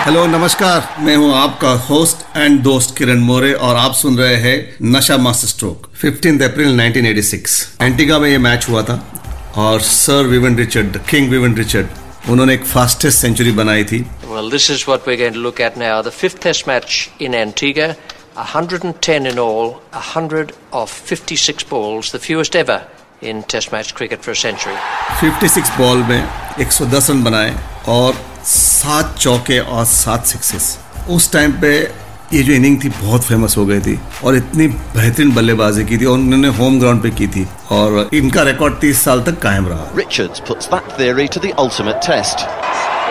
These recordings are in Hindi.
हेलो नमस्कार। मैं हूँ आपका होस्ट एंड दोस्त किरण मोरे और आप सुन रहे हैं नशा master stroke fifteen April 1986 Antigua में ये मैच हुआ था और sir Vivian Richard king Vivian Richard उन्होंने एक फास्टेस्ट सेंचुरी बनाई थी। Well this is what we are going to look at now the fastest match in Antigua 110 in all 100 of 56 balls the fewest ever in test match cricket for century 56 ball में 110 रन बनाए और सात चौके और सात सिक्सेस उस टाइम पे ये जो इनिंग थी बहुत फ़ेमस हो गई थी और इतनी बेहतरीन बल्लेबाजी की थी और उन्होंने होम ग्राउंड पे की थी और इनका रिकॉर्ड 30 साल तक कायम रहा Richards puts that theory to the ultimate test.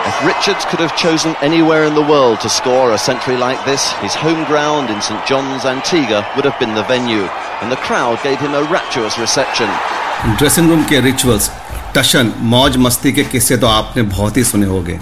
If Richards could have chosen anywhere in the world to score a century like this, his home ground in St John's, Antigua would have been the venue, and the crowd gave him a rapturous reception. Dressing room के रिचुअल्स टशन मौज मस्ती के किस्से तो आपने बहुत ही सुने होंगे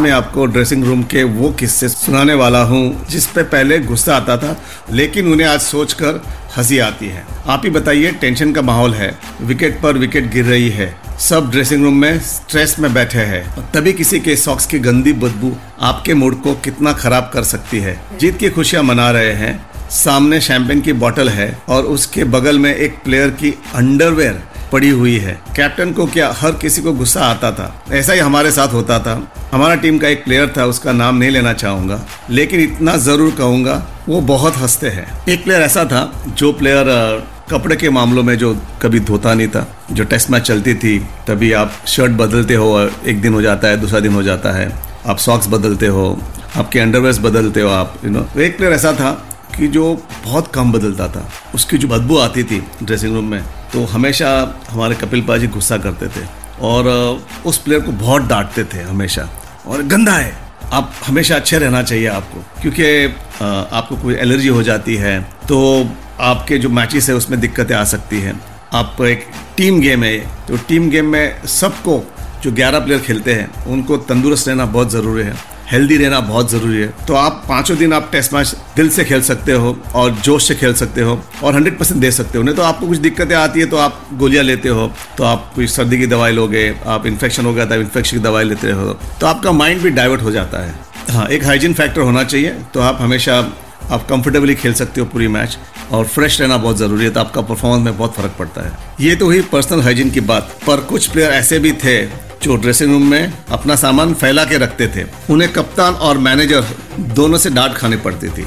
मैं आपको ड्रेसिंग रूम के वो किस्से सुनाने वाला हूँ, जिस पे पहले गुस्सा आता था, लेकिन उन्हें आज सोचकर हँसी आती है। आप ही बताइए टेंशन का माहौल है विकेट पर विकेट गिर रही है, सब ड्रेसिंग रूम में स्ट्रेस में बैठे हैं। तभी किसी के सॉक्स की गंदी बदबू आपके मूड को कितना खराब कर सकती है। जीत की खुशियाँ मना रहे हैं, सामने शैंपेन की बोतल है, और उसके बगल में एक प्लेयर की अंडरवेयर पड़ी हुई है। कैप्टन को क्या हर किसी को गुस्सा आता था? ऐसा ही हमारे साथ होता था। हमारा टीम का एक प्लेयर था, उसका नाम नहीं लेना चाहूँगा। लेकिन इतना ज़रूर कहूँगा, वो बहुत हँसते हैं। एक प्लेयर ऐसा था, जो प्लेयर कपड़े के मामलों में जो कभी धोता नहीं था, जो टेस्ट मैच चलती थी, तभी आप शर्ट बदलते हो एक दिन हो जाता है, दूसरा दिन हो जाता है। आप सॉक्स बदलते हो, आपके अंडरवेयर्स बदलते हो आप यू नो एक प्लेयर ऐसा था कि जो बहुत कम बदलता था, उसकी जो बदबू आती थी ड्रेसिंग रूम में तो हमेशा हमारे कपिल पाजी गुस्सा करते थे और उस प्लेयर को बहुत डांटते थे हमेशा। और गंदा है। आप हमेशा अच्छे रहना चाहिए आपको, क्योंकि आपको कोई एलर्जी हो जाती है तो आपके जो मैचेस है उसमें दिक्कतें आ सकती हैं। आप एक टीम गेम है तो टीम गेम में सबको जो 11 प्लेयर खेलते हैं, उनको तंदुरुस्त रहना बहुत ज़रूरी है। हेल्दी रहना बहुत ज़रूरी है। तो आप पाँचों दिन आप टेस्ट मैच दिल से खेल सकते हो और जोश से खेल सकते हो और 100 परसेंट दे सकते हो। नहीं तो आपको कुछ दिक्कतें आती है तो आप गोलियाँ लेते हो तो आप कोई सर्दी की दवाई लोगे, आप इन्फेक्शन हो गया था इन्फेक्शन की दवाई लेते हो तो आपका माइंड भी डाइवर्ट हो जाता है। हाँ एक हाइजीन फैक्टर होना चाहिए तो आप हमेशा आप कंफर्टेबली खेल सकते हो पूरी मैच और फ्रेश रहना बहुत ज़रूरी है तो आपका परफॉर्मेंस में बहुत फ़र्क पड़ता है। ये तो हुई पर्सनल हाइजीन की बात, पर कुछ प्लेयर ऐसे भी थे जो ड्रेसिंग रूम में अपना सामान फैला के रखते थे उन्हें कप्तान और मैनेजर दोनों से डांट खानी पड़ती थी।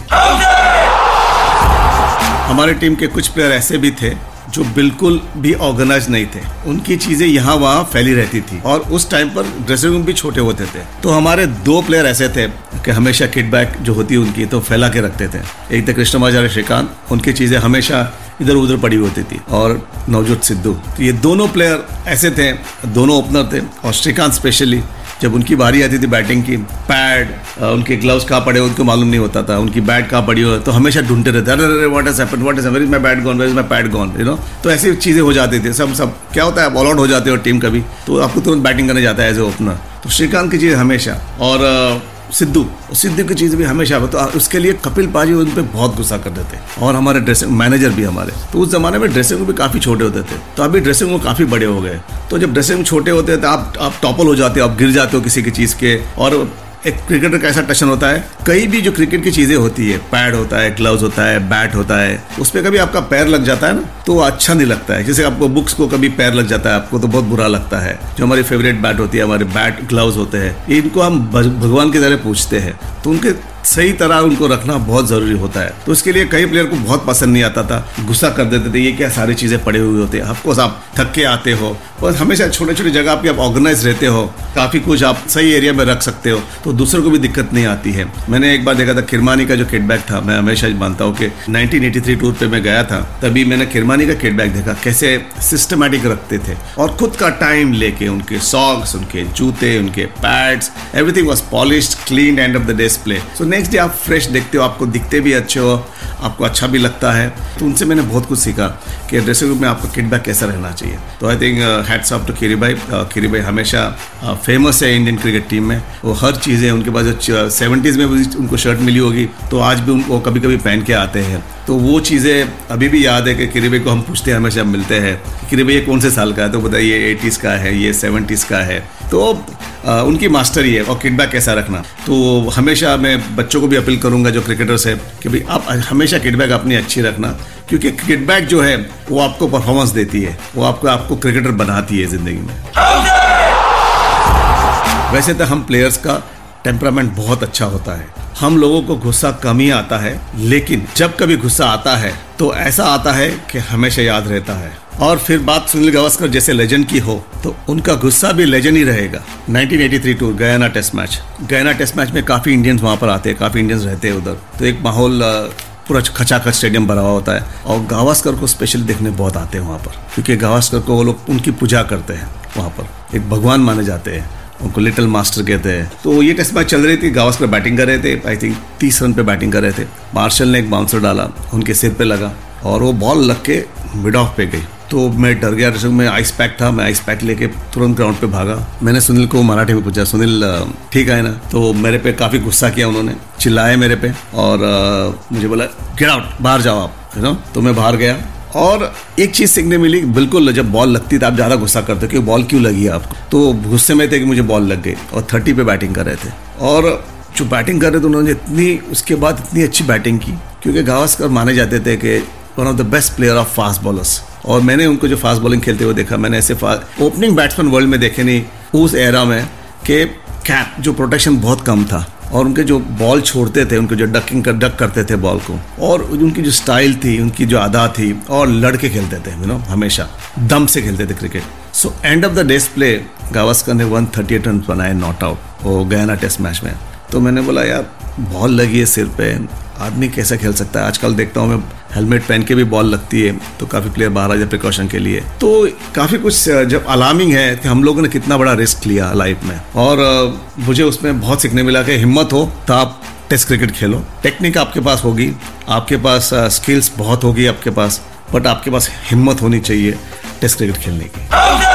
हमारी टीम के कुछ प्लेयर ऐसे भी थे जो बिल्कुल भी ऑर्गेनाइज नहीं थे। उनकी चीज़ें यहाँ वहाँ फैली रहती थी और उस टाइम पर ड्रेसिंग रूम भी छोटे होते थे। तो हमारे दो प्लेयर ऐसे थे कि हमेशा किट बैग जो होती है उनकी तो फैला के रखते थे। एक थे कृष्णमाचार्य श्रीकांत। उनकी चीज़ें हमेशा इधर उधर पड़ी होती थी और नवजोत सिद्धू। तो ये दोनों प्लेयर ऐसे थे, दोनों ओपनर थे और श्रीकांत स्पेशली जब उनकी बारी आती थी बैटिंग की, पैड उनके ग्लव्स कहाँ पड़े, उनको मालूम नहीं होता था, उनकी बैट कहाँ पड़ी हो तो हमेशा ढूंढते रहते अरे अरे what is what where is my bat gone where my pad gone you know तो ऐसी चीज़ें हो जाती थी, सब सब, क्या होता है ऑल आउट हो जाते हो टीम कभी तो आपको तुरंत बैटिंग करने जाता है एज ए ओपनर तो श्रीकांत की चीज़ हमेशा, और सिद्धू सिद्धू की चीज़ भी हमेशा तो उसके लिए कपिल पाजी उन पर बहुत गुस्सा करते थे और हमारे ड्रेसिंग मैनेजर भी हमारे। तो उस जमाने में ड्रेसिंग रूम भी काफ़ी छोटे होते थे। तो अभी ड्रेसिंग रूम काफ़ी बड़े हो गए। तो जब ड्रेसिंग रूम छोटे होते हैं तो आप आप टॉपल हो जाते हो, आप गिर जाते हो किसी की चीज़ के। और एक क्रिकेटर का ऐसा टशन होता है, कई भी जो क्रिकेट की चीज़ें होती है पैड होता है ग्लव्स होता है बैट होता है, उस पर कभी आपका पैर लग जाता है ना तो अच्छा नहीं लगता है। जैसे आपको बुक्स को कभी पैर लग जाता है, आपको तो बहुत बुरा लगता है। जो हमारी फेवरेट बैट होती है, हमारे बैट ग्लव्स होते हैं, इनको हम भगवान के ज़रिए पूछते हैं। तो उनके सही तरह उनको रखना बहुत ज़रूरी होता है। तो उसके लिए कई प्लेयर को बहुत पसंद नहीं आता था। गुस्सा कर देते थे, ये क्या सारी चीज़ें पड़े हुए होते हैं? ऑफकोर्स आप थक के आते हो। और हमेशा छोटे छोटे जगह आप ऑर्गेनाइज रहते हो। काफ़ी कुछ आप सही एरिया में रख सकते हो। तो दूसरों को भी दिक्कत नहीं आती है। मैंने एक बार देखा था, किरमानी का जो किटबैग था, मैं हमेशा मानता हूँ कि 1983 टूर पे मैं गया था। तभी मैंने किरमानी का किटबैग देखा, कैसे सिस्टमेटिक रखते थे। और खुद का टाइम लेके, उनके सॉक्स उनके जूते, उनके pads everything was polish clean and of the display so next day आप फ्रेश देखते हो आपको दिखते भी अच्छे हो आपको अच्छा भी लगता है। तो उनसे मैंने बहुत कुछ सीखा कि ड्रेसिंग रूम में आपका किटबैग कैसा रहना चाहिए। तो I think hats off to Kiri भाई खीरी भाई हमेशा फ़ेमस uh, है इंडियन क्रिकेट टीम में। वो हर चीज़ें उनके पास जो सेवेंटीज़ में भी उनको शर्ट मिली होगी तो आज भी उनको कभी कभी पहन के आते हैं। तो वो चीज़ें अभी भी याद है कि किरी भाई को हम पूछते हैं हमेशा मिलते हैं किरी भाई ये कौन से साल का है? तो बताइए एटीज़ का है ये सेवेंटीज़ का है। तो आ, उनकी मास्टरी है और किटबैक कैसा रखना। तो हमेशा मैं बच्चों को भी अपील करूँगा जो क्रिकेटर्स है कि भाई आप हमेशा किटबैक अपनी अच्छी रखना क्योंकि किटबैक जो है वो आपको परफॉर्मेंस देती है वो आपको आपको क्रिकेटर बनाती है ज़िंदगी में। वैसे तो हम प्लेयर्स का टेम्परामेंट बहुत अच्छा होता है। हम लोगों को गुस्सा कम ही आता है लेकिन जब कभी गुस्सा आता है तो ऐसा आता है कि हमेशा याद रहता है। और फिर बात सुनील गावस्कर जैसे लेजेंड की हो तो उनका गुस्सा भी लेजेंड ही रहेगा। 1983 tour Guyana test match Guyana test match में काफ़ी इंडियंस वहाँ पर आते हैं, काफ़ी इंडियंस रहते हैं उधर। तो एक माहौल पूरा खचाखच स्टेडियम भरा हुआ होता है। और गावस्कर को स्पेशल देखने बहुत आते हैं वहाँ पर, क्योंकि गावस्कर को वो लोग उनकी पूजा करते हैं वहाँ पर। एक भगवान माने जाते हैं, उनको लिटिल मास्टर कहते हैं। तो ये टेस्ट मैच चल रही थी, गावस्कर बैटिंग कर रहे थे आई थिंक तीस रन पे बैटिंग कर रहे थे। मार्शल ने एक बाउंसर डाला, उनके सिर पे लगा, और वो बॉल लग के मिड ऑफ़ पे गई। तो मैं डर गया दर्शक में आइस पैक था मैं आइस पैक लेके तुरंत ग्राउंड पे भागा। मैंने सुनील को मराठी में पूछा सुनील ठीक है ना? तो मेरे पे काफ़ी गुस्सा किया उन्होंने चिल्लाए मेरे पे और आ, मुझे बोला गेट आउट बाहर जाओ आप है ना तो मैं बाहर गया और एक चीज़ सीखने मिली बिल्कुल जब बॉल लगती तो आप ज़्यादा गुस्सा करते कि बॉल क्यों लगी आपको? तो गुस्से में थे कि मुझे बॉल लग गई और थर्टी पे बैटिंग कर रहे थे। और जो बैटिंग कर रहे थे उन्होंने इतनी उसके बाद इतनी अच्छी बैटिंग की क्योंकि गावस्कर माने जाते थे कि one of the best player of fast bowlers और मैंने उनको जो फास्ट बॉलिंग खेलते हुए देखा, मैंने ऐसे ओपनिंग बैट्समैन वर्ल्ड में देखे नहीं, उस एरा में कि कैप जो प्रोटेक्शन बहुत कम था और उनके जो बॉल छोड़ते थे, उनके जो डकिंग कर डक करते थे बॉल को और उनकी जो स्टाइल थी, उनकी जो अदा थी और लड़के खेलते थे यू नो हमेशा, दम से खेलते थे cricket so end of the day's play Gavaskar ने वन थर्टी एट रन बनाए नॉट आउट वो गया ना टेस्ट मैच में. तो मैंने बोला, यार बॉल लगी है सिर पे, आदमी कैसा खेल सकता है? आजकल देखता हूँ मैं हेलमेट पहन के भी बॉल लगती है तो काफ़ी प्लेयर बाहर आ जाए प्रिकॉशन के लिए। तो काफ़ी कुछ जब अलार्मिंग है कि हम लोगों ने कितना बड़ा रिस्क लिया लाइफ में। और मुझे उसमें बहुत सीखने मिला कि हिम्मत हो तो आप टेस्ट क्रिकेट खेलो। टेक्निक आपके पास होगी, आपके पास स्किल्स बहुत होगी आपके पास बट आपके पास हिम्मत होनी चाहिए टेस्ट क्रिकेट खेलने की।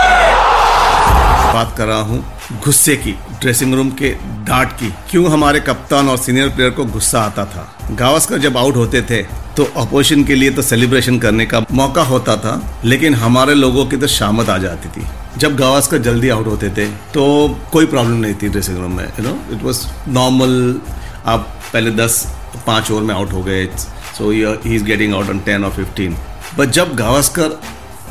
बात कर रहा हूँ, गुस्से की ड्रेसिंग रूम के डांट की। क्यों हमारे कप्तान और सीनियर प्लेयर को गुस्सा आता था? गावस्कर जब आउट होते थे तो अपोजिशन के लिए तो सेलिब्रेशन करने का मौका होता था, लेकिन हमारे लोगों की तो शामत आ जाती थी। जब गावस्कर जल्दी आउट होते थे तो कोई प्रॉब्लम नहीं थी ड्रेसिंग रूम में you know it was normal आप पहले दस, पाँच ओवर में आउट हो गए so he is getting out on ten और फिफ्टीन बट जब गावस्कर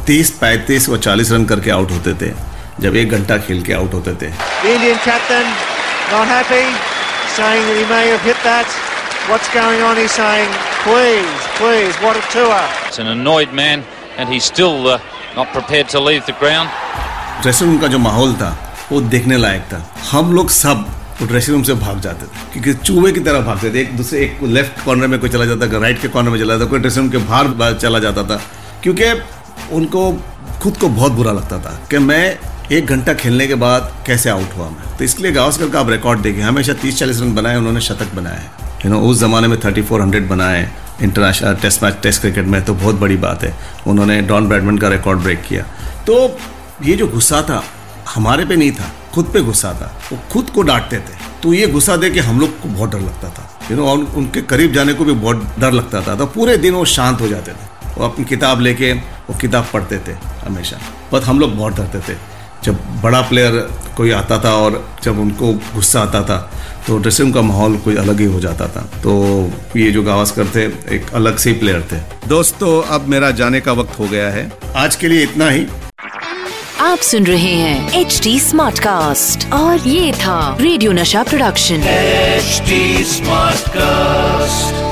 तीस, पैंतीस व चालीस रन करके आउट होते थे जब एक घंटा खेल के आउट होते थे। Indian captain not happy saying that he may have hit that. What's going on he's saying please please what a tour. It's an annoyed man and he's still uh, not prepared to leave the ground. Dressing room का जो माहौल था वो देखने लायक था। हम लोग सब ड्रेसिंग रूम से भाग जाते थे क्योंकि चूहे की तरह भागते थे। एक दूसरे एक लेफ़्ट कॉर्नर में कोई चला जाता था राइट के कॉर्नर में चला जाता कोई ड्रेसिंग रूम के बाहर चला जाता था। क्योंकि उनको खुद को बहुत बुरा लगता था कि मैं एक घंटा खेलने के बाद कैसे आउट हुआ मैं? तो इसलिए गावस्कर का आप रिकॉर्ड देखें हमेशा तीस चालीस रन बनाए, उन्होंने शतक बनाए। हैं यू नो उस जमाने में थर्टी फोर हंड्रेड बनाए international test match test cricket में तो बहुत बड़ी बात है। उन्होंने डॉन ब्रैडमन का रिकॉर्ड ब्रेक किया। तो ये जो गुस्सा था, हमारे पे नहीं था, खुद पे गुस्सा था। वो खुद को डांटते थे। तो ये गुस्सा दे के हम लोग को बहुत डर लगता था। यू नो और उनके करीब जाने को भी बहुत डर लगता था। तो पूरे दिन वो शांत हो जाते थे। वो अपनी किताब लेके वो किताब पढ़ते थे, हमेशा। बट हम लोग बहुत डरते थे। जब बड़ा प्लेयर कोई आता था और जब उनको गुस्सा आता था तो ड्रेसिंग का माहौल कोई अलग ही हो जाता था। तो ये जो गावस्कर थे एक अलग से प्लेयर थे। दोस्तों अब मेरा जाने का वक्त हो गया है। आज के लिए इतना ही। आप सुन रहे हैं एच डी स्मार्ट कास्ट और ये था रेडियो नशा प्रोडक्शन एचडी स्मार्ट Smartcast.